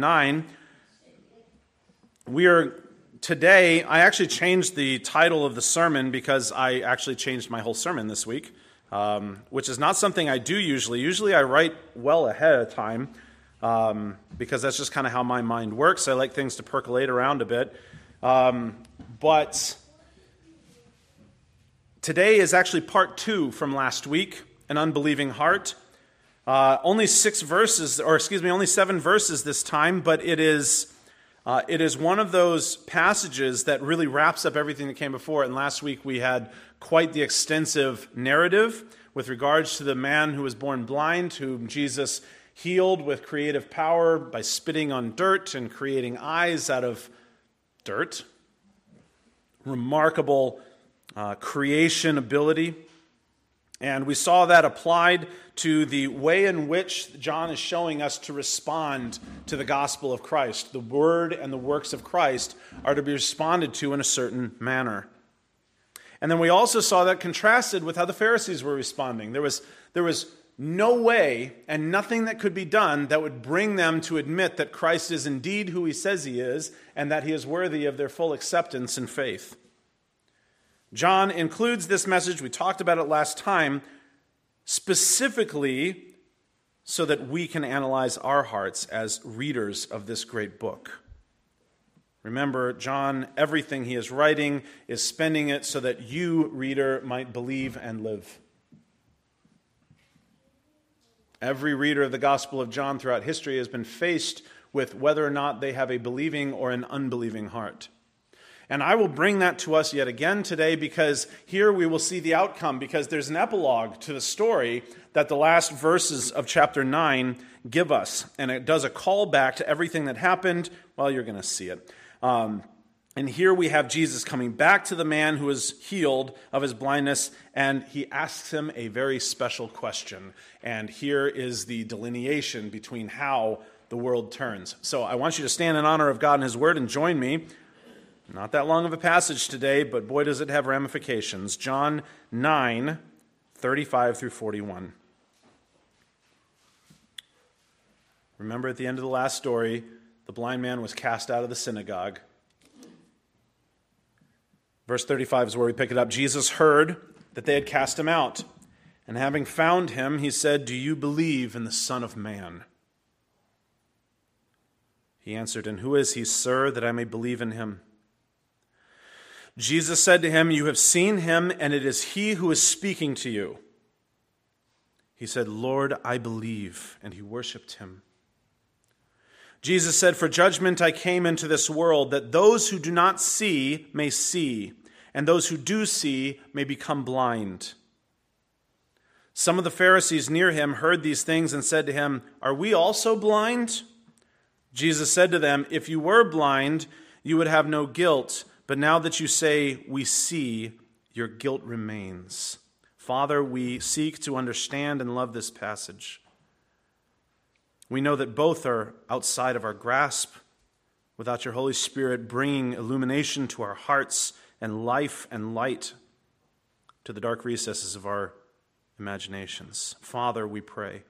9. We are today, I actually changed the title of the sermon because I actually changed my whole sermon this week, um, which is not something I do usually. Usually I write well ahead of time um, because that's just kind of how my mind works. I like things to percolate around a bit. Um, but today is actually part two from last week An Unbelieving Heart. Uh, only six verses, or excuse me, only seven verses this time, but it is, uh, it is one of those passages that really wraps up everything that came before. And last week we had quite the extensive narrative with regards to the man who was born blind, whom Jesus healed with creative power by spitting on dirt and creating eyes out of dirt. Remarkable uh, creation ability. And we saw that applied to the way in which John is showing us to respond to the gospel of Christ. The word and the works of Christ are to be responded to in a certain manner. And then we also saw that contrasted with how the Pharisees were responding. There was, there was no way and nothing that could be done that would bring them to admit that Christ is indeed who he says he is and that he is worthy of their full acceptance and faith. John includes this message, we talked about it last time, specifically so that we can analyze our hearts as readers of this great book. Remember, John, everything he is writing is spending it so that you, reader, might believe and live. Every reader of the Gospel of John throughout history has been faced with whether or not they have a believing or an unbelieving heart. And I will bring that to us yet again today because here we will see the outcome, because there's an epilogue to the story that the last verses of chapter 9 give us. And it does a call back to everything that happened. Well, you're going to see it. Um, and here we have Jesus coming back to the man who is healed of his blindness, and he asks him a very special question. And here is the delineation between how the world turns. So I want you to stand in honor of God and his word and join me not that long of a passage today, but boy, does it have ramifications. John 9, 35 through 41. Remember at the end of the last story, the blind man was cast out of the synagogue. Verse 35 is where we pick it up. Jesus heard that they had cast him out. And having found him, he said, Do you believe in the Son of Man? He answered, And who is he, sir, that I may believe in him? Jesus said to him, You have seen him, and it is he who is speaking to you. He said, Lord, I believe, and he worshiped him. Jesus said, For judgment I came into this world, that those who do not see may see, and those who do see may become blind. Some of the Pharisees near him heard these things and said to him, Are we also blind? Jesus said to them, If you were blind, you would have no guilt. But now that you say, we see, your guilt remains. Father, we seek to understand and love this passage. We know that both are outside of our grasp. Without your Holy Spirit bringing illumination to our hearts and life and light to the dark recesses of our imaginations. Father, we pray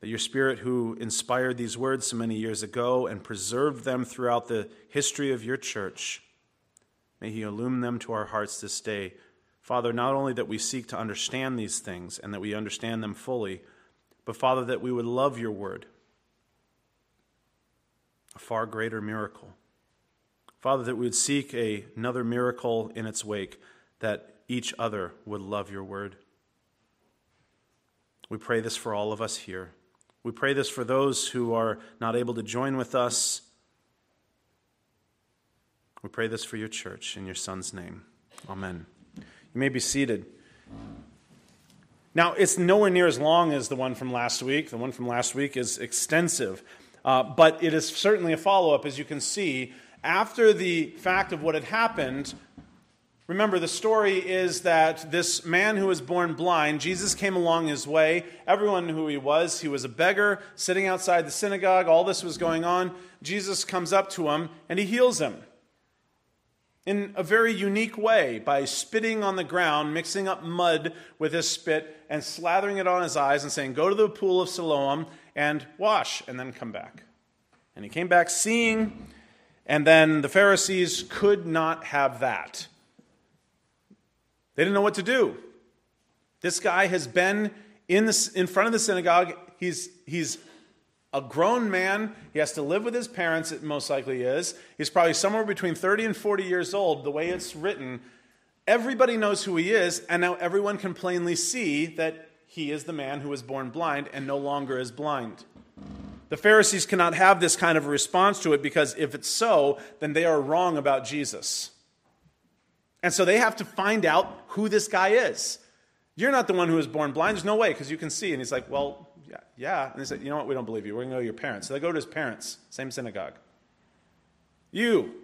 that your Spirit, who inspired these words so many years ago and preserved them throughout the history of your church, may He illumine them to our hearts this day. Father, not only that we seek to understand these things and that we understand them fully, but Father, that we would love your word, a far greater miracle. Father, that we would seek a, another miracle in its wake, that each other would love your word. We pray this for all of us here. We pray this for those who are not able to join with us. We pray this for your church in your Son's name. Amen. You may be seated. Now, it's nowhere near as long as the one from last week. The one from last week is extensive, uh, but it is certainly a follow up, as you can see. After the fact of what had happened, Remember, the story is that this man who was born blind, Jesus came along his way. Everyone knew who he was. He was a beggar sitting outside the synagogue. All this was going on. Jesus comes up to him and he heals him in a very unique way by spitting on the ground, mixing up mud with his spit, and slathering it on his eyes and saying, Go to the pool of Siloam and wash, and then come back. And he came back seeing, and then the Pharisees could not have that. They didn't know what to do. This guy has been in, the, in front of the synagogue. He's, he's a grown man. He has to live with his parents, it most likely is. He's probably somewhere between 30 and 40 years old, the way it's written. Everybody knows who he is, and now everyone can plainly see that he is the man who was born blind and no longer is blind. The Pharisees cannot have this kind of response to it because if it's so, then they are wrong about Jesus. And so they have to find out who this guy is. You're not the one who was born blind. There's no way because you can see. And he's like, Well, yeah, yeah. And they said, You know what? We don't believe you. We're going to go to your parents. So they go to his parents, same synagogue. You,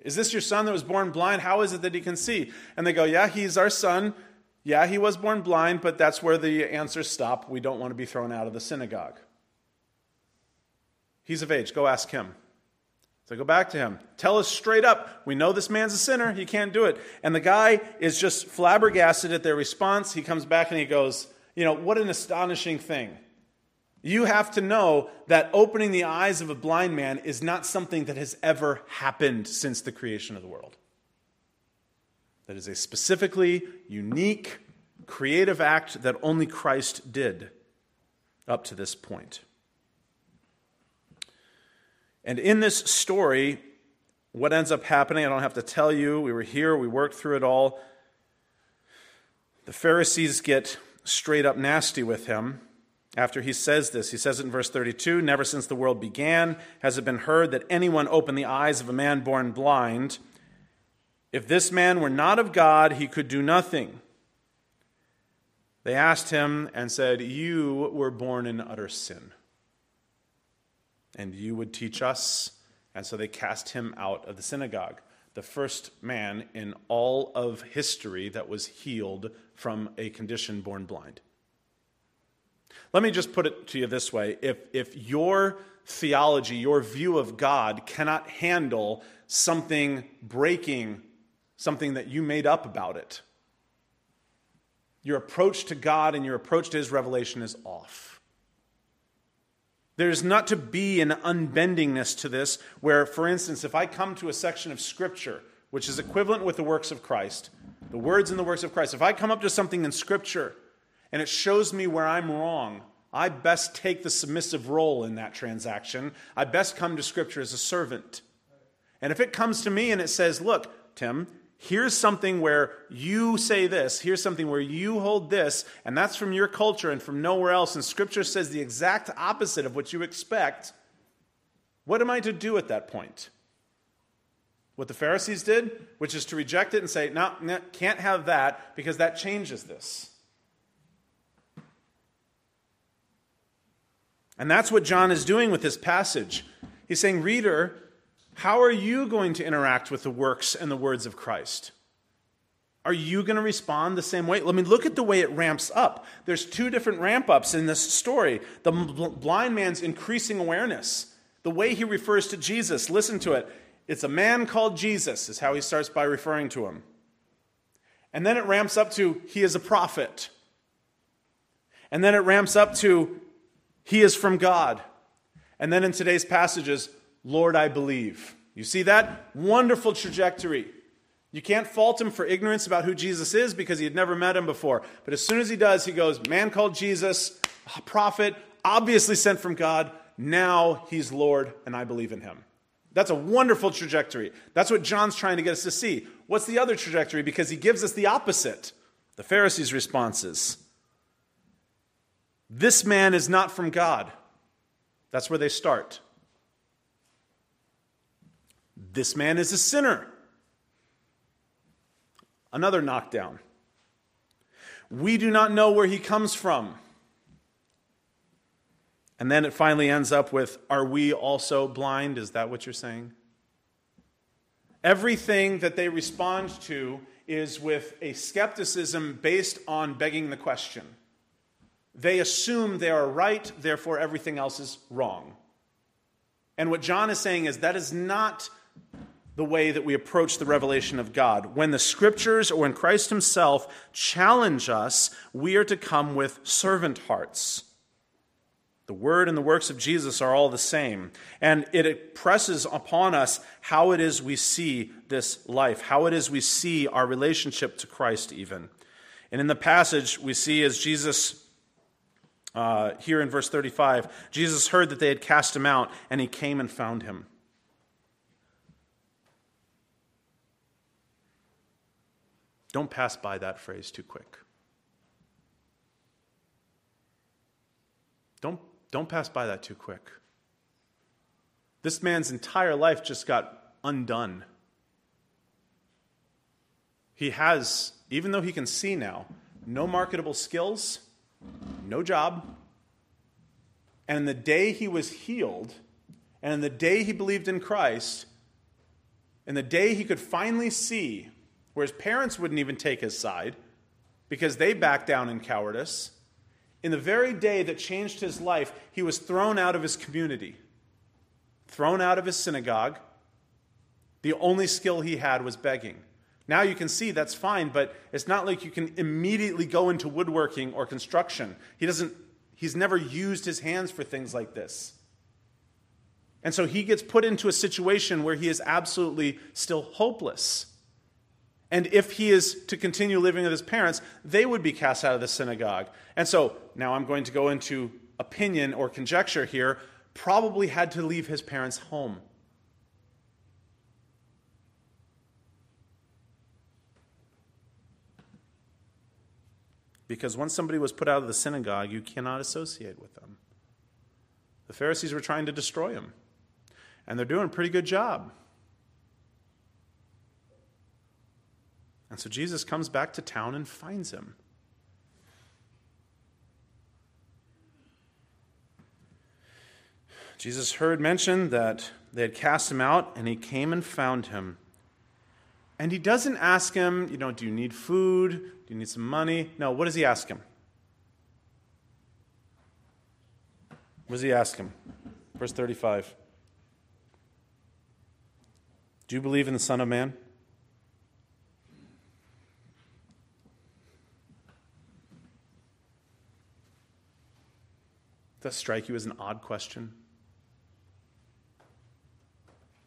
is this your son that was born blind? How is it that he can see? And they go, Yeah, he's our son. Yeah, he was born blind, but that's where the answers stop. We don't want to be thrown out of the synagogue. He's of age. Go ask him. So go back to him. Tell us straight up. We know this man's a sinner. He can't do it. And the guy is just flabbergasted at their response. He comes back and he goes, You know, what an astonishing thing. You have to know that opening the eyes of a blind man is not something that has ever happened since the creation of the world. That is a specifically unique, creative act that only Christ did up to this point. And in this story, what ends up happening, I don't have to tell you. We were here, we worked through it all. The Pharisees get straight up nasty with him after he says this. He says it in verse 32 Never since the world began has it been heard that anyone opened the eyes of a man born blind. If this man were not of God, he could do nothing. They asked him and said, You were born in utter sin and you would teach us. And so they cast him out of the synagogue, the first man in all of history that was healed from a condition born blind. Let me just put it to you this way if, if your theology, your view of God cannot handle something breaking, something that you made up about it, your approach to God and your approach to his revelation is off. There's not to be an unbendingness to this, where, for instance, if I come to a section of Scripture, which is equivalent with the works of Christ, the words and the works of Christ, if I come up to something in Scripture and it shows me where I'm wrong, I best take the submissive role in that transaction. I best come to Scripture as a servant. And if it comes to me and it says, look, Tim, here's something where you say this, here's something where you hold this, and that's from your culture and from nowhere else, and Scripture says the exact opposite of what you expect, what am I to do at that point? What the Pharisees did, which is to reject it and say, no, no can't have that because that changes this. And that's what John is doing with this passage. He's saying, Reader, how are you going to interact with the works and the words of Christ? Are you going to respond the same way? Let me look at the way it ramps up. There's two different ramp ups in this story. The blind man's increasing awareness, the way he refers to Jesus. Listen to it. It's a man called Jesus, is how he starts by referring to him. And then it ramps up to he is a prophet. And then it ramps up to he is from God. And then in today's passages, Lord, I believe. You see that? Wonderful trajectory. You can't fault him for ignorance about who Jesus is because he had never met him before. But as soon as he does, he goes, Man called Jesus, prophet, obviously sent from God. Now he's Lord, and I believe in him. That's a wonderful trajectory. That's what John's trying to get us to see. What's the other trajectory? Because he gives us the opposite. The Pharisees' responses. This man is not from God. That's where they start. This man is a sinner. Another knockdown. We do not know where he comes from. And then it finally ends up with Are we also blind? Is that what you're saying? Everything that they respond to is with a skepticism based on begging the question. They assume they are right, therefore everything else is wrong. And what John is saying is that is not the way that we approach the revelation of God. When the scriptures or when Christ himself challenge us, we are to come with servant hearts. The word and the works of Jesus are all the same. And it presses upon us how it is we see this life, how it is we see our relationship to Christ, even. And in the passage, we see as Jesus, uh, here in verse 35, Jesus heard that they had cast him out, and he came and found him. Don't pass by that phrase too quick. Don't, don't pass by that too quick. This man's entire life just got undone. He has, even though he can see now, no marketable skills, no job. And in the day he was healed, and in the day he believed in Christ, in the day he could finally see where his parents wouldn't even take his side because they backed down in cowardice. In the very day that changed his life, he was thrown out of his community, thrown out of his synagogue. The only skill he had was begging. Now you can see that's fine, but it's not like you can immediately go into woodworking or construction. He doesn't he's never used his hands for things like this. And so he gets put into a situation where he is absolutely still hopeless. And if he is to continue living with his parents, they would be cast out of the synagogue. And so now I'm going to go into opinion or conjecture here, probably had to leave his parents' home. Because once somebody was put out of the synagogue, you cannot associate with them. The Pharisees were trying to destroy him, and they're doing a pretty good job. And so Jesus comes back to town and finds him. Jesus heard mention that they had cast him out, and he came and found him. And he doesn't ask him, you know, do you need food? Do you need some money? No, what does he ask him? What does he ask him? Verse 35. Do you believe in the Son of Man? Does that strike you as an odd question?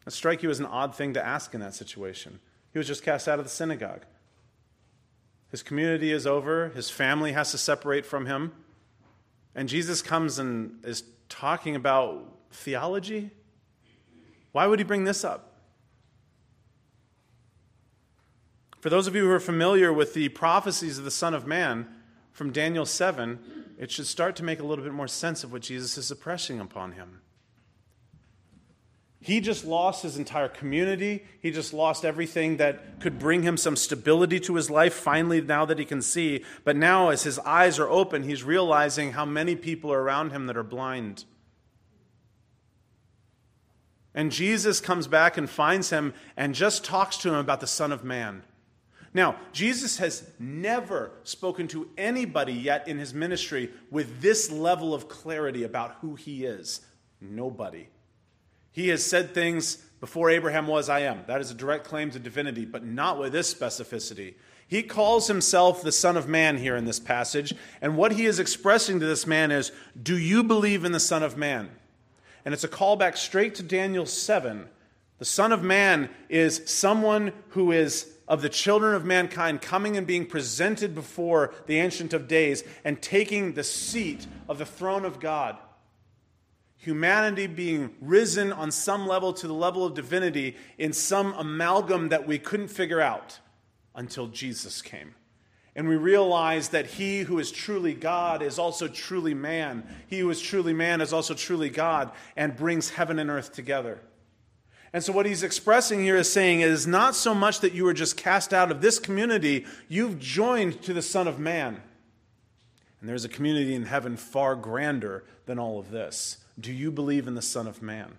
That strike you as an odd thing to ask in that situation? He was just cast out of the synagogue. His community is over, his family has to separate from him. And Jesus comes and is talking about theology? Why would he bring this up? For those of you who are familiar with the prophecies of the Son of Man from Daniel 7, it should start to make a little bit more sense of what Jesus is suppressing upon him. He just lost his entire community. He just lost everything that could bring him some stability to his life, finally, now that he can see. But now, as his eyes are open, he's realizing how many people are around him that are blind. And Jesus comes back and finds him and just talks to him about the Son of Man. Now, Jesus has never spoken to anybody yet in his ministry with this level of clarity about who he is. Nobody. He has said things before Abraham was, I am. That is a direct claim to divinity, but not with this specificity. He calls himself the Son of Man here in this passage, and what he is expressing to this man is, Do you believe in the Son of Man? And it's a callback straight to Daniel 7. The Son of Man is someone who is of the children of mankind coming and being presented before the Ancient of Days and taking the seat of the throne of God. Humanity being risen on some level to the level of divinity in some amalgam that we couldn't figure out until Jesus came. And we realize that he who is truly God is also truly man. He who is truly man is also truly God and brings heaven and earth together. And so, what he's expressing here is saying it is not so much that you were just cast out of this community, you've joined to the Son of Man. And there's a community in heaven far grander than all of this. Do you believe in the Son of Man?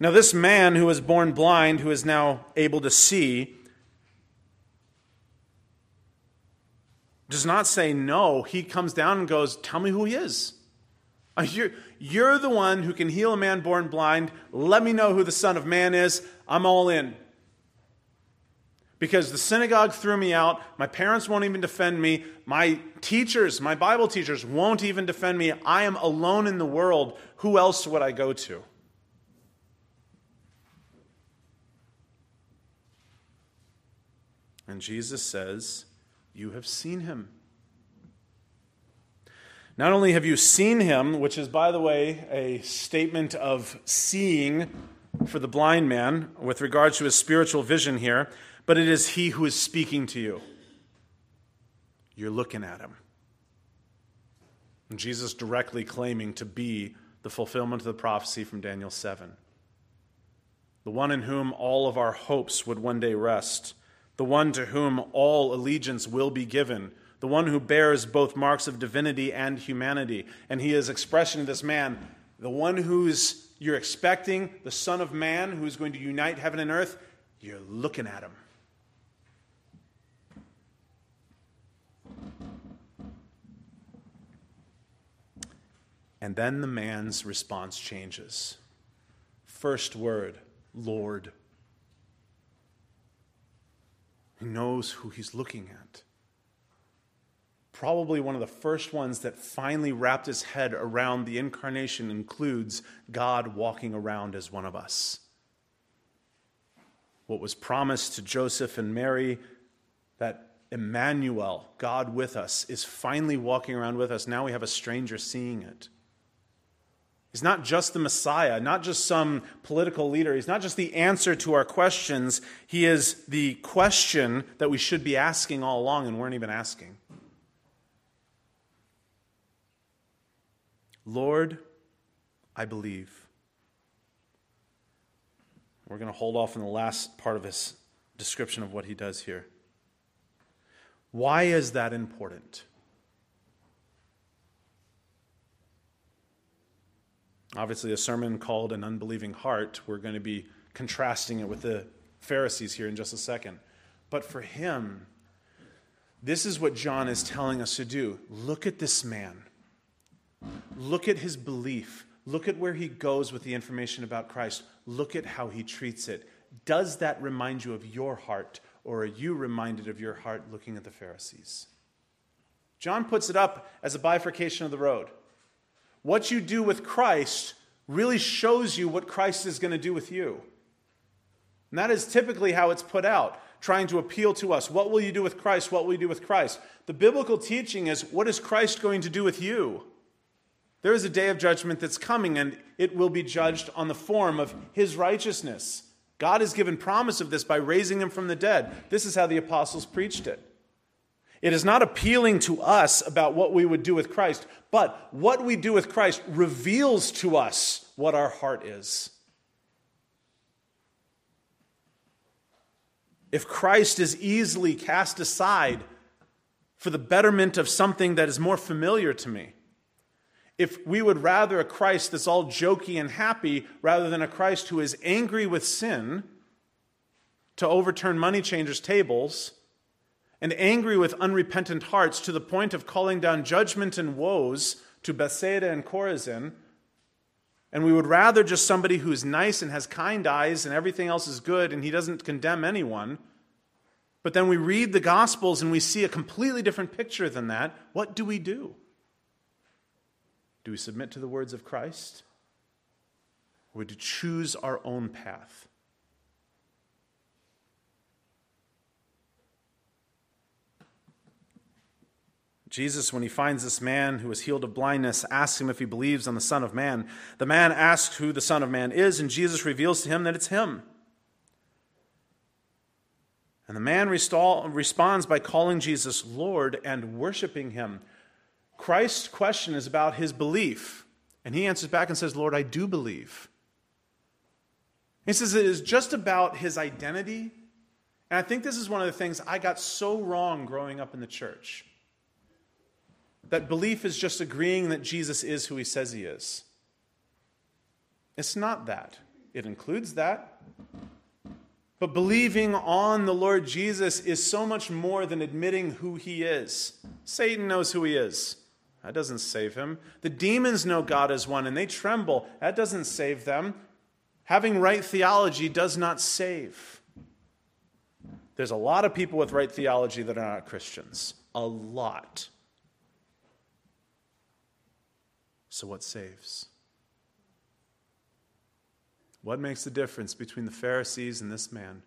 Now, this man who was born blind, who is now able to see, does not say no. He comes down and goes, Tell me who he is. Uh, you're, you're the one who can heal a man born blind. Let me know who the Son of Man is. I'm all in. because the synagogue threw me out. My parents won't even defend me. My teachers, my Bible teachers, won't even defend me. I am alone in the world. Who else would I go to? And Jesus says, You have seen him. Not only have you seen him, which is, by the way, a statement of seeing for the blind man with regards to his spiritual vision here, but it is he who is speaking to you. You're looking at him. And Jesus directly claiming to be the fulfillment of the prophecy from Daniel 7. The one in whom all of our hopes would one day rest, the one to whom all allegiance will be given, the one who bears both marks of divinity and humanity. And he is expression of this man, the one who's you're expecting, the Son of Man who's going to unite heaven and earth, you're looking at him. And then the man's response changes. First word, Lord. He knows who he's looking at. Probably one of the first ones that finally wrapped his head around the incarnation includes God walking around as one of us. What was promised to Joseph and Mary, that Emmanuel, God with us, is finally walking around with us. Now we have a stranger seeing it. He's not just the Messiah, not just some political leader. He's not just the answer to our questions. He is the question that we should be asking all along and weren't even asking. Lord, I believe. We're going to hold off on the last part of his description of what he does here. Why is that important? Obviously, a sermon called An Unbelieving Heart, we're going to be contrasting it with the Pharisees here in just a second. But for him, this is what John is telling us to do. Look at this man. Look at his belief. Look at where he goes with the information about Christ. Look at how he treats it. Does that remind you of your heart, or are you reminded of your heart looking at the Pharisees? John puts it up as a bifurcation of the road. What you do with Christ really shows you what Christ is going to do with you. And that is typically how it's put out, trying to appeal to us. What will you do with Christ? What will you do with Christ? The biblical teaching is what is Christ going to do with you? There is a day of judgment that's coming, and it will be judged on the form of his righteousness. God has given promise of this by raising him from the dead. This is how the apostles preached it. It is not appealing to us about what we would do with Christ, but what we do with Christ reveals to us what our heart is. If Christ is easily cast aside for the betterment of something that is more familiar to me, if we would rather a Christ that's all jokey and happy rather than a Christ who is angry with sin to overturn money changers' tables and angry with unrepentant hearts to the point of calling down judgment and woes to Bethsaida and Chorazin, and we would rather just somebody who's nice and has kind eyes and everything else is good and he doesn't condemn anyone. But then we read the Gospels and we see a completely different picture than that. What do we do? Do we submit to the words of Christ? Or do we choose our own path? Jesus, when he finds this man who was healed of blindness, asks him if he believes on the Son of Man. The man asks who the Son of Man is, and Jesus reveals to him that it's him. And the man responds by calling Jesus Lord and worshiping him. Christ's question is about his belief. And he answers back and says, Lord, I do believe. He says it is just about his identity. And I think this is one of the things I got so wrong growing up in the church. That belief is just agreeing that Jesus is who he says he is. It's not that, it includes that. But believing on the Lord Jesus is so much more than admitting who he is. Satan knows who he is. That doesn't save him. The demons know God is one and they tremble. That doesn't save them. Having right theology does not save. There's a lot of people with right theology that are not Christians. A lot. So, what saves? What makes the difference between the Pharisees and this man?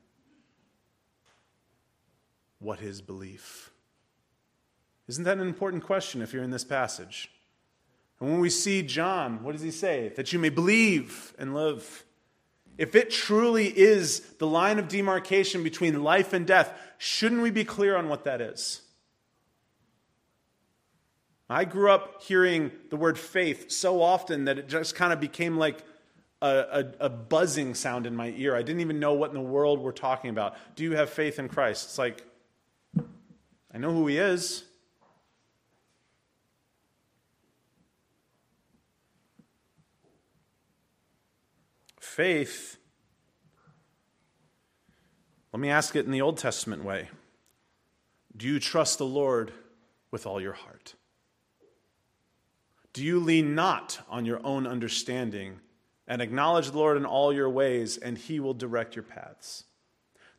What his belief? Isn't that an important question if you're in this passage? And when we see John, what does he say? That you may believe and live. If it truly is the line of demarcation between life and death, shouldn't we be clear on what that is? I grew up hearing the word faith so often that it just kind of became like a, a, a, buzzing sound in my ear. I didn't even know what in the world we're talking about. Do you have faith in Christ? It's like, I know who he is. Faith, let me ask it in the Old Testament way. Do you trust the Lord with all your heart? Do you lean not on your own understanding and acknowledge the Lord in all your ways, and he will direct your paths?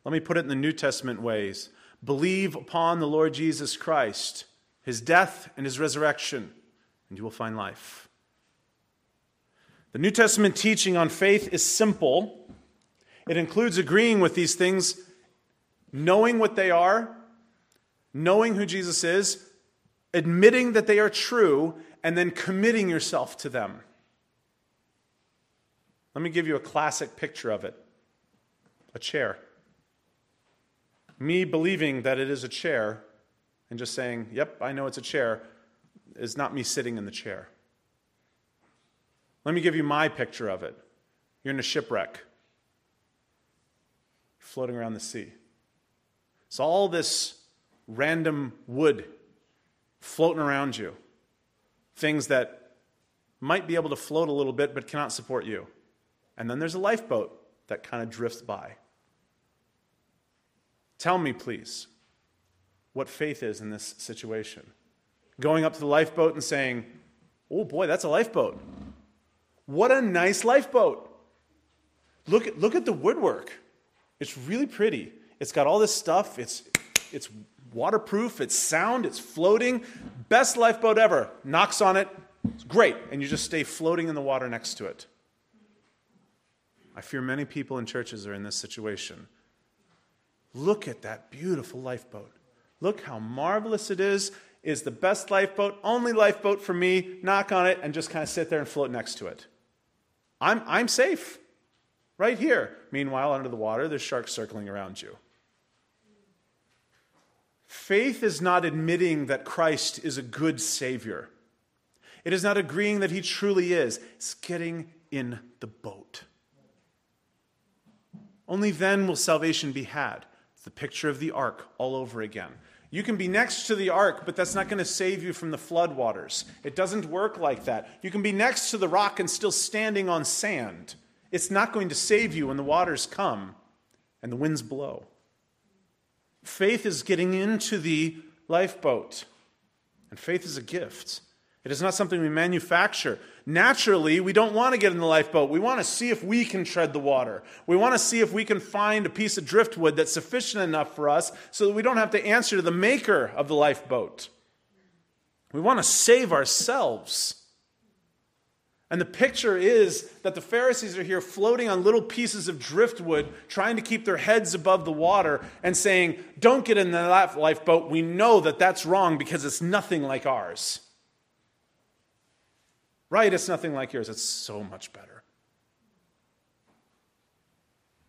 Let me put it in the New Testament ways. Believe upon the Lord Jesus Christ, his death and his resurrection, and you will find life. The New Testament teaching on faith is simple. It includes agreeing with these things, knowing what they are, knowing who Jesus is, admitting that they are true, and then committing yourself to them. Let me give you a classic picture of it a chair. Me believing that it is a chair and just saying, Yep, I know it's a chair, is not me sitting in the chair. Let me give you my picture of it. You're in a shipwreck, floating around the sea. It's all this random wood floating around you things that might be able to float a little bit but cannot support you. And then there's a lifeboat that kind of drifts by. Tell me, please, what faith is in this situation. Going up to the lifeboat and saying, Oh boy, that's a lifeboat. What a nice lifeboat. Look at, look at the woodwork. It's really pretty. It's got all this stuff. It's, it's waterproof, it's sound, it's floating. Best lifeboat ever. Knocks on it, it's great, and you just stay floating in the water next to it. I fear many people in churches are in this situation. Look at that beautiful lifeboat. Look how marvelous it is. Is the best lifeboat, only lifeboat for me. Knock on it and just kind of sit there and float next to it. I'm, I'm safe right here. Meanwhile, under the water, there's sharks circling around you. Faith is not admitting that Christ is a good Savior. It is not agreeing that He truly is. It's getting in the boat. Only then will salvation be had. It's the picture of the ark all over again. You can be next to the ark, but that's not going to save you from the floodwaters. It doesn't work like that. You can be next to the rock and still standing on sand. It's not going to save you when the waters come and the winds blow. Faith is getting into the lifeboat, and faith is a gift. It is not something we manufacture. Naturally, we don't want to get in the lifeboat. We want to see if we can tread the water. We want to see if we can find a piece of driftwood that's sufficient enough for us so that we don't have to answer to the maker of the lifeboat. We want to save ourselves. And the picture is that the Pharisees are here floating on little pieces of driftwood, trying to keep their heads above the water and saying, Don't get in the lifeboat. We know that that's wrong because it's nothing like ours. Right? It's nothing like yours. It's so much better.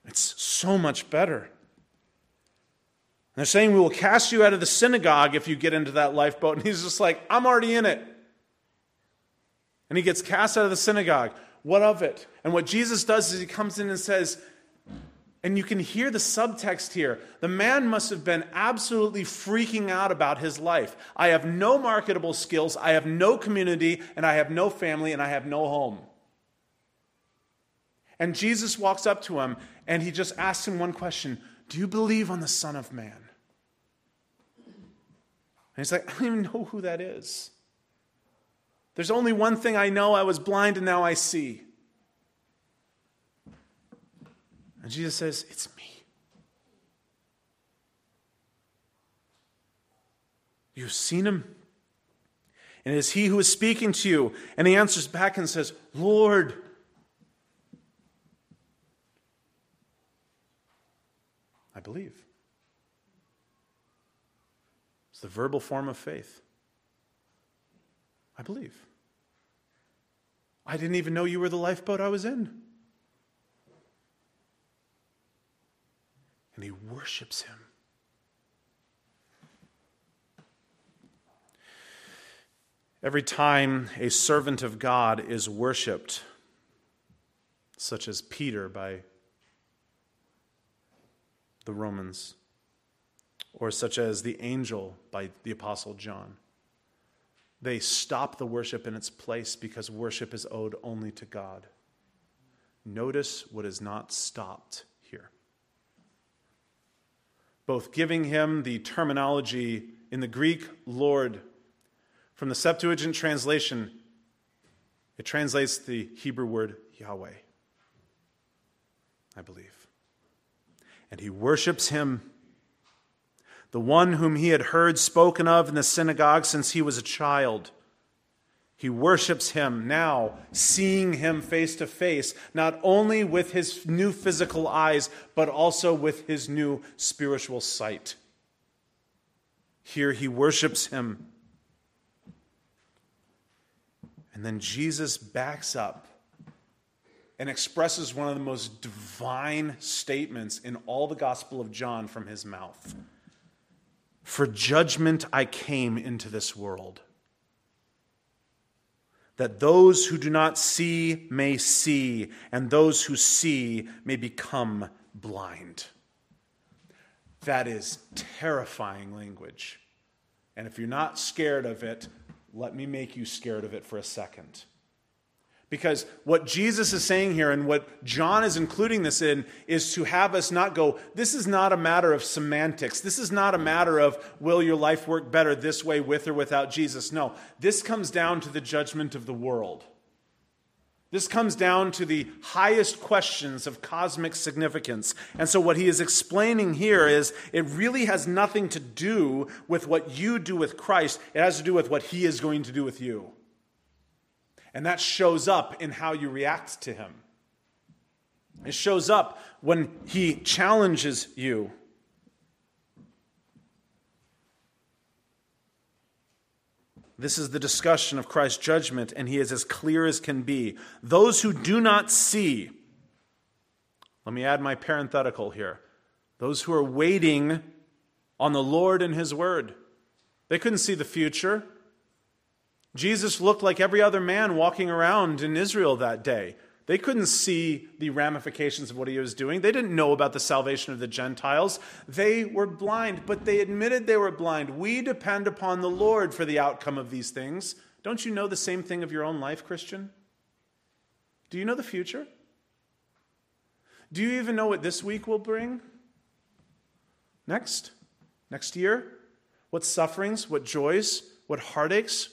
It's so much better. And they're saying, We will cast you out of the synagogue if you get into that lifeboat. And he's just like, I'm already in it. And he gets cast out of the synagogue. What of it? And what Jesus does is he comes in and says, and you can hear the subtext here. The man must have been absolutely freaking out about his life. I have no marketable skills, I have no community, and I have no family, and I have no home. And Jesus walks up to him and he just asks him one question Do you believe on the Son of Man? And he's like, I don't even know who that is. There's only one thing I know I was blind and now I see. And Jesus says, It's me. You've seen him. And it is he who is speaking to you. And he answers back and says, Lord. I believe. It's the verbal form of faith. I believe. I didn't even know you were the lifeboat I was in. And he worships him. Every time a servant of God is worshiped, such as Peter by the Romans, or such as the angel by the Apostle John, they stop the worship in its place because worship is owed only to God. Notice what is not stopped. Both giving him the terminology in the Greek, Lord, from the Septuagint translation, it translates the Hebrew word Yahweh, I believe. And he worships him, the one whom he had heard spoken of in the synagogue since he was a child. He worships him now, seeing him face to face, not only with his new physical eyes, but also with his new spiritual sight. Here he worships him. And then Jesus backs up and expresses one of the most divine statements in all the Gospel of John from his mouth. For judgment I came into this world, that those who do not see may see, and those who see may become blind. That is terrifying language. And if you're not scared of it, let me make you scared of it for a second. Because what Jesus is saying here and what John is including this in is to have us not go, this is not a matter of semantics. This is not a matter of, will your life work better this way with or without Jesus? No, this comes down to the judgment of the world. This comes down to the highest questions of cosmic significance. And so, what he is explaining here is it really has nothing to do with what you do with Christ, it has to do with what he is going to do with you. And that shows up in how you react to him. It shows up when he challenges you. This is the discussion of Christ's judgment, and he is as clear as can be. Those who do not see, let me add my parenthetical here. Those who are waiting on the Lord and his word. They couldn't see the future. Jesus looked like every other man walking around in Israel that day. They couldn't see the ramifications of what he was doing. They didn't know about the salvation of the Gentiles. They were blind, but they admitted they were blind. We depend upon the Lord for the outcome of these things. Don't you know the same thing of your own life, Christian? Do you know the future? Do you even know what this week will bring? Next? Next year? What sufferings? What joys? What heartaches?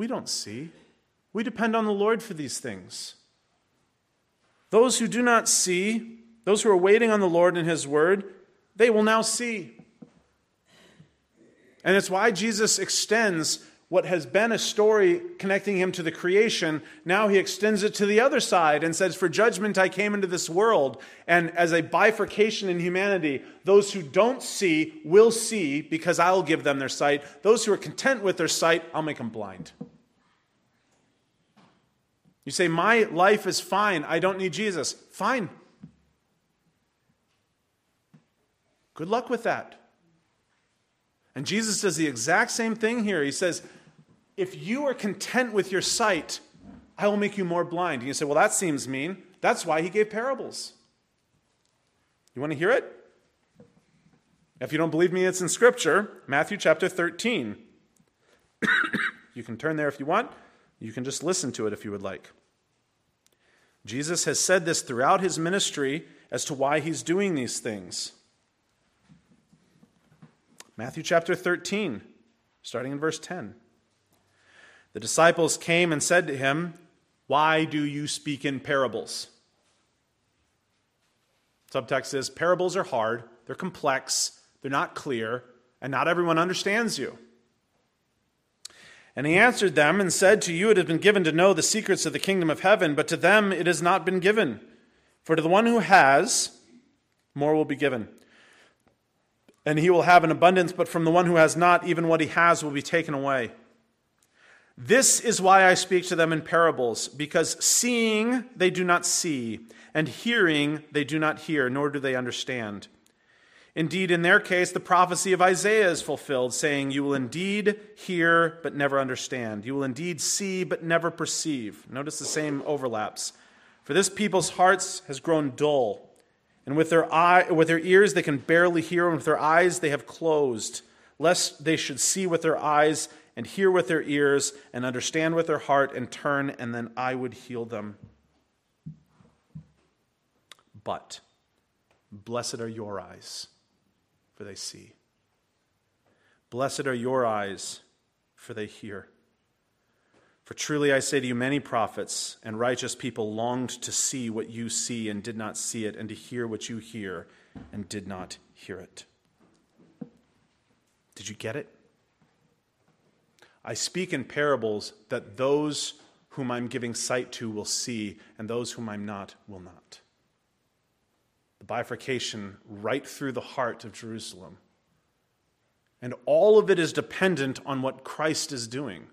We don't see. We depend on the Lord for these things. Those who do not see, those who are waiting on the Lord and His word, they will now see. And it's why Jesus extends what has been a story connecting him to the creation, now he extends it to the other side and says, For judgment I came into this world. And as a bifurcation in humanity, those who don't see will see because I'll give them their sight. Those who are content with their sight, I'll make them blind. You say, My life is fine. I don't need Jesus. Fine. Good luck with that. And Jesus does the exact same thing here. He says, if you are content with your sight, I will make you more blind. And you say, well, that seems mean. That's why he gave parables. You want to hear it? If you don't believe me, it's in Scripture, Matthew chapter 13. you can turn there if you want. You can just listen to it if you would like. Jesus has said this throughout his ministry as to why he's doing these things. Matthew chapter 13, starting in verse 10. The disciples came and said to him, Why do you speak in parables? Subtext is parables are hard, they're complex, they're not clear, and not everyone understands you. And he answered them and said, To you it has been given to know the secrets of the kingdom of heaven, but to them it has not been given. For to the one who has, more will be given. And he will have an abundance, but from the one who has not, even what he has will be taken away. This is why I speak to them in parables, because seeing they do not see, and hearing they do not hear, nor do they understand. Indeed, in their case, the prophecy of Isaiah is fulfilled, saying, You will indeed hear, but never understand. You will indeed see, but never perceive. Notice the same overlaps. For this people's hearts has grown dull, and with their, eye, with their ears they can barely hear, and with their eyes they have closed, lest they should see with their eyes, and hear with their ears, and understand with their heart, and turn, and then I would heal them. But blessed are your eyes, for they see. Blessed are your eyes, for they hear. For truly I say to you, many prophets and righteous people longed to see what you see and did not see it, and to hear what you hear and did not hear it. Did you get it? I speak in parables that those whom I'm giving sight to will see, and those whom I'm not will not. The bifurcation right through the heart of Jerusalem. And all of it is dependent on what Christ is doing.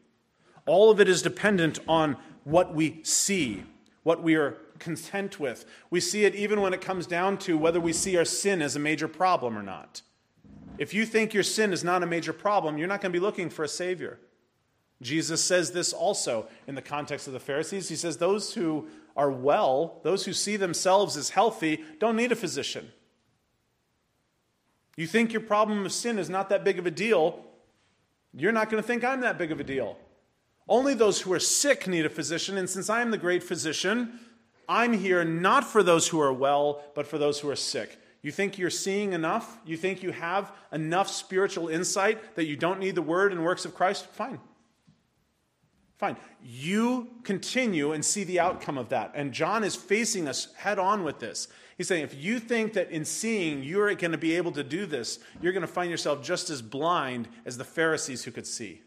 All of it is dependent on what we see, what we are content with. We see it even when it comes down to whether we see our sin as a major problem or not. If you think your sin is not a major problem, you're not going to be looking for a Savior. Jesus says this also in the context of the Pharisees. He says, Those who are well, those who see themselves as healthy, don't need a physician. You think your problem of sin is not that big of a deal, you're not going to think I'm that big of a deal. Only those who are sick need a physician, and since I am the great physician, I'm here not for those who are well, but for those who are sick. You think you're seeing enough? You think you have enough spiritual insight that you don't need the word and works of Christ? Fine. Fine. You continue and see the outcome of that. And John is facing us head on with this. He's saying, if you think that in seeing you're going to be able to do this, you're going to find yourself just as blind as the Pharisees who could see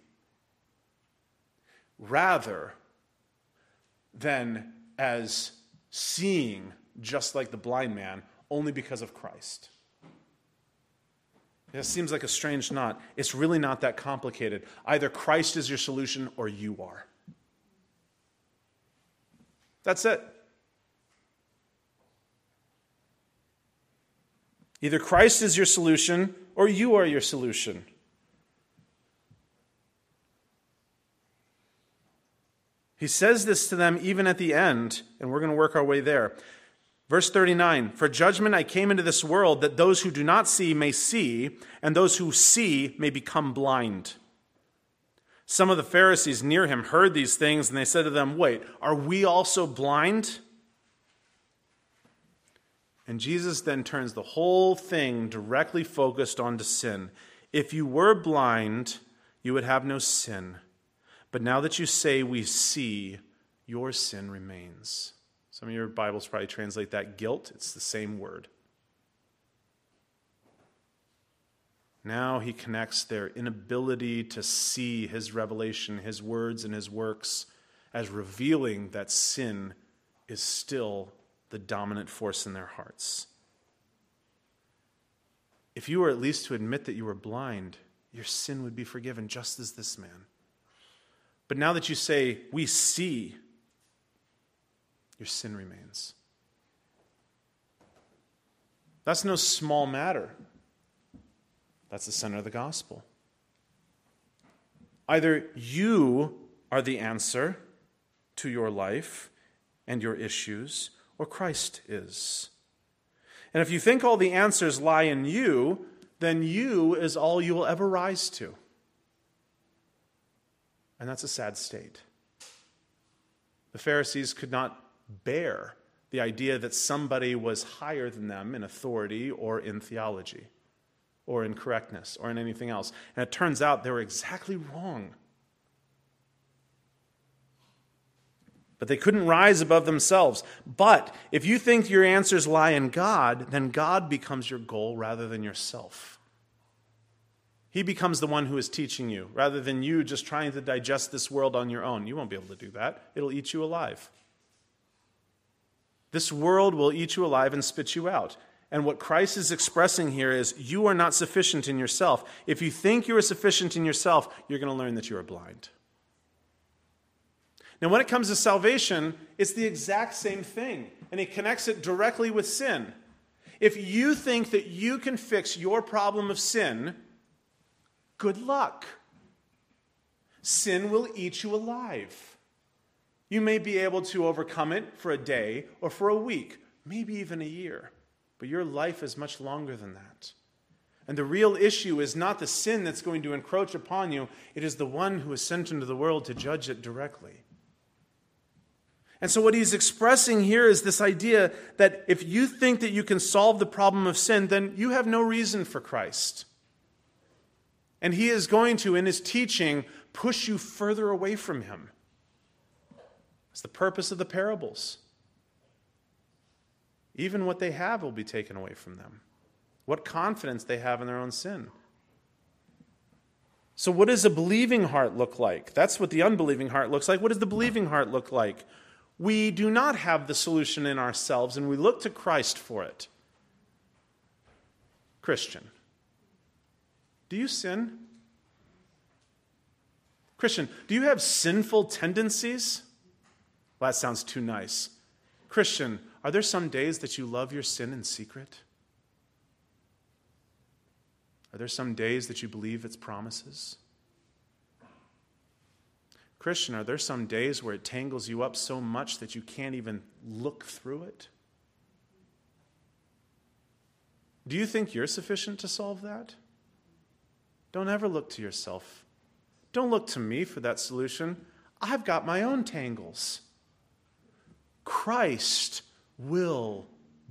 rather than as seeing just like the blind man only because of Christ. It seems like a strange knot. It's really not that complicated. Either Christ is your solution or you are. That's it. Either Christ is your solution or you are your solution. He says this to them even at the end, and we're going to work our way there. Verse 39 For judgment I came into this world that those who do not see may see, and those who see may become blind. Some of the Pharisees near him heard these things, and they said to them, Wait, are we also blind? And Jesus then turns the whole thing directly focused onto sin. If you were blind, you would have no sin. But now that you say we see, your sin remains. Some of your Bibles probably translate that guilt. It's the same word. Now he connects their inability to see his revelation, his words, and his works as revealing that sin is still the dominant force in their hearts. If you were at least to admit that you were blind, your sin would be forgiven, just as this man. But now that you say, we see, your sin remains. That's no small matter. That's the center of the gospel. Either you are the answer to your life and your issues, or Christ is. And if you think all the answers lie in you, then you is all you will ever rise to. And that's a sad state. The Pharisees could not bear the idea that somebody was higher than them in authority or in theology or in correctness or in anything else. And it turns out they were exactly wrong. but they couldn't rise above themselves. But if you think your answers lie in God, then God becomes your goal rather than yourself. He becomes the one who is teaching you rather than you just trying to digest this world on your own. You won't be able to do that, it'll eat you alive. This world will eat you alive and spit you out. And what Christ is expressing here is you are not sufficient in yourself. If you think you are sufficient in yourself, you're going to learn that you are blind. Now, when it comes to salvation, it's the exact same thing, and he connects it directly with sin. If you think that you can fix your problem of sin, good luck. Sin will eat you alive. You may be able to overcome it for a day or for a week, maybe even a year, but your life is much longer than that. And the real issue is not the sin that's going to encroach upon you, it is the one who is sent into the world to judge it directly. And so, what he's expressing here is this idea that if you think that you can solve the problem of sin, then you have no reason for Christ. And he is going to, in his teaching, push you further away from him. It's the purpose of the parables. Even what they have will be taken away from them. What confidence they have in their own sin. So, what does a believing heart look like? That's what the unbelieving heart looks like. What does the believing heart look like? we do not have the solution in ourselves and we look to Christ for it. Christian, do you sin? Christian, do you have sinful tendencies? Well, that sounds too nice. Christian, are there some days that you love your sin in secret? Are there some days that you believe its promises? Christian, are there some days where it tangles you up so much that you can't even look through it? Do you think you're sufficient to solve that? Don't ever look to yourself. Don't look to me for that solution. I've got my own tangles. Christ will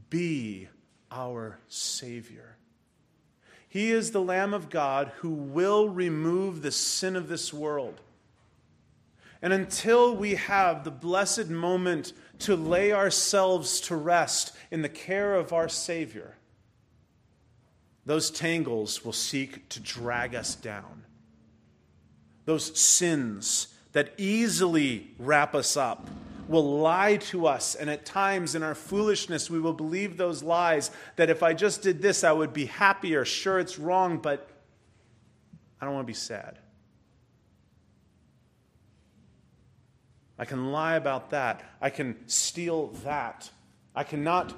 be our Savior. He is the Lamb of God who will remove the sin of this world. And until we have the blessed moment to lay ourselves to rest in the care of our Savior, those tangles will seek to drag us down. Those sins that easily wrap us up will lie to us, and at times in our foolishness, we will believe those lies that if I just did this, I would be happier. Sure, it's wrong, but I don't want to be sad. I can lie about that. I can steal that. I cannot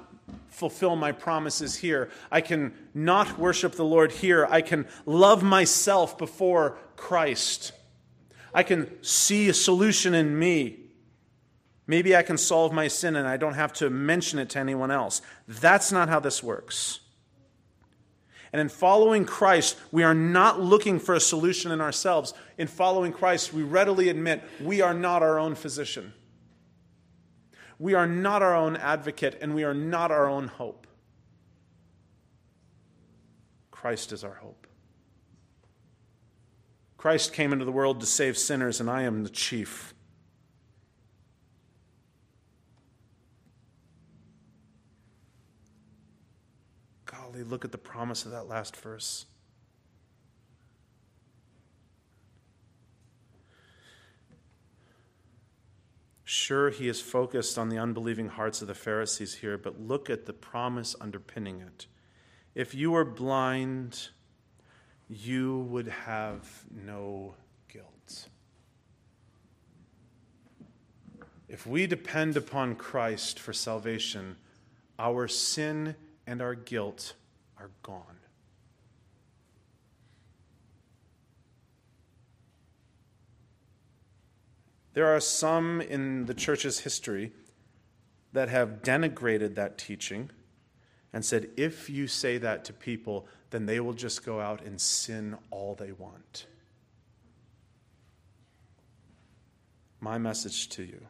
fulfill my promises here. I can not worship the Lord here. I can love myself before Christ. I can see a solution in me. Maybe I can solve my sin and I don't have to mention it to anyone else. That's not how this works. And in following Christ, we are not looking for a solution in ourselves. In following Christ, we readily admit we are not our own physician. We are not our own advocate, and we are not our own hope. Christ is our hope. Christ came into the world to save sinners, and I am the chief. golly, look at the promise of that last verse. Sure, he is focused on the unbelieving hearts of the Pharisees here, but look at the promise underpinning it. If you were blind, you would have no guilt. If we depend upon Christ for salvation, our sin and our guilt are gone. There are some in the church's history that have denigrated that teaching and said, if you say that to people, then they will just go out and sin all they want. My message to you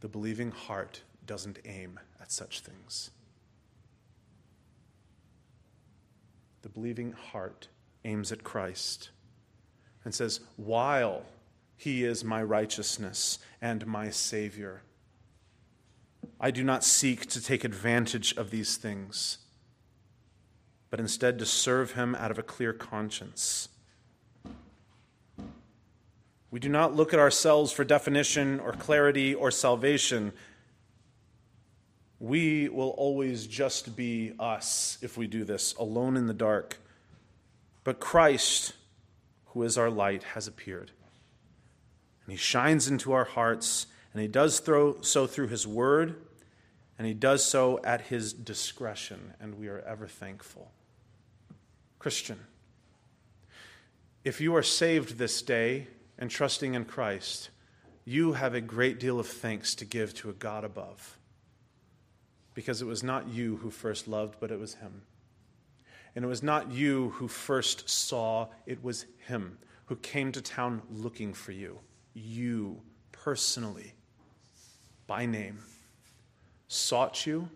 the believing heart doesn't aim at such things. The believing heart aims at Christ and says, while He is my righteousness and my Savior. I do not seek to take advantage of these things, but instead to serve Him out of a clear conscience. We do not look at ourselves for definition or clarity or salvation. We will always just be us if we do this, alone in the dark. But Christ, who is our light, has appeared. And he shines into our hearts, and he does throw, so through his word, and he does so at his discretion, and we are ever thankful. Christian, if you are saved this day, and trusting in Christ, you have a great deal of thanks to give to a God above. Because it was not you who first loved, but it was Him. And it was not you who first saw, it was Him who came to town looking for you. You personally, by name, sought you,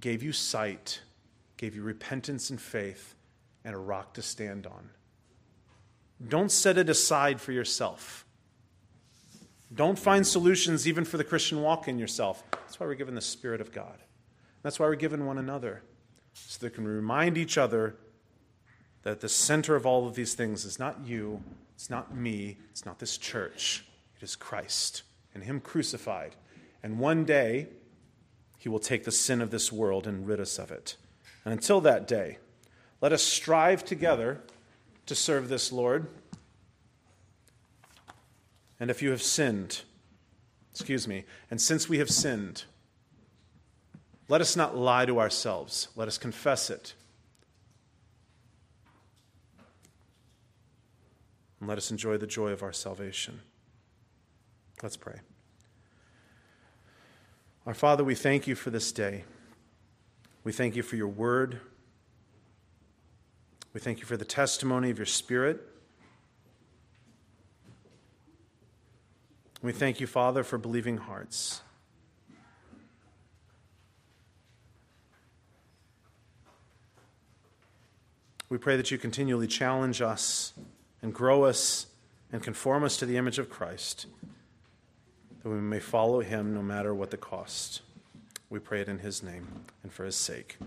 gave you sight, gave you repentance and faith, and a rock to stand on. Don't set it aside for yourself. Don't find solutions even for the Christian walk in yourself. That's why we're given the Spirit of God. That's why we're given one another, so that we can remind each other that the center of all of these things is not you, it's not me, it's not this church. It is Christ and Him crucified. And one day, He will take the sin of this world and rid us of it. And until that day, let us strive together to serve this Lord. And if you have sinned, excuse me, and since we have sinned, let us not lie to ourselves. Let us confess it. And let us enjoy the joy of our salvation. Let's pray. Our Father, we thank you for this day. We thank you for your word. We thank you for the testimony of your Spirit. We thank you, Father, for believing hearts. We pray that you continually challenge us and grow us and conform us to the image of Christ, that we may follow him no matter what the cost. We pray it in his name and for his sake.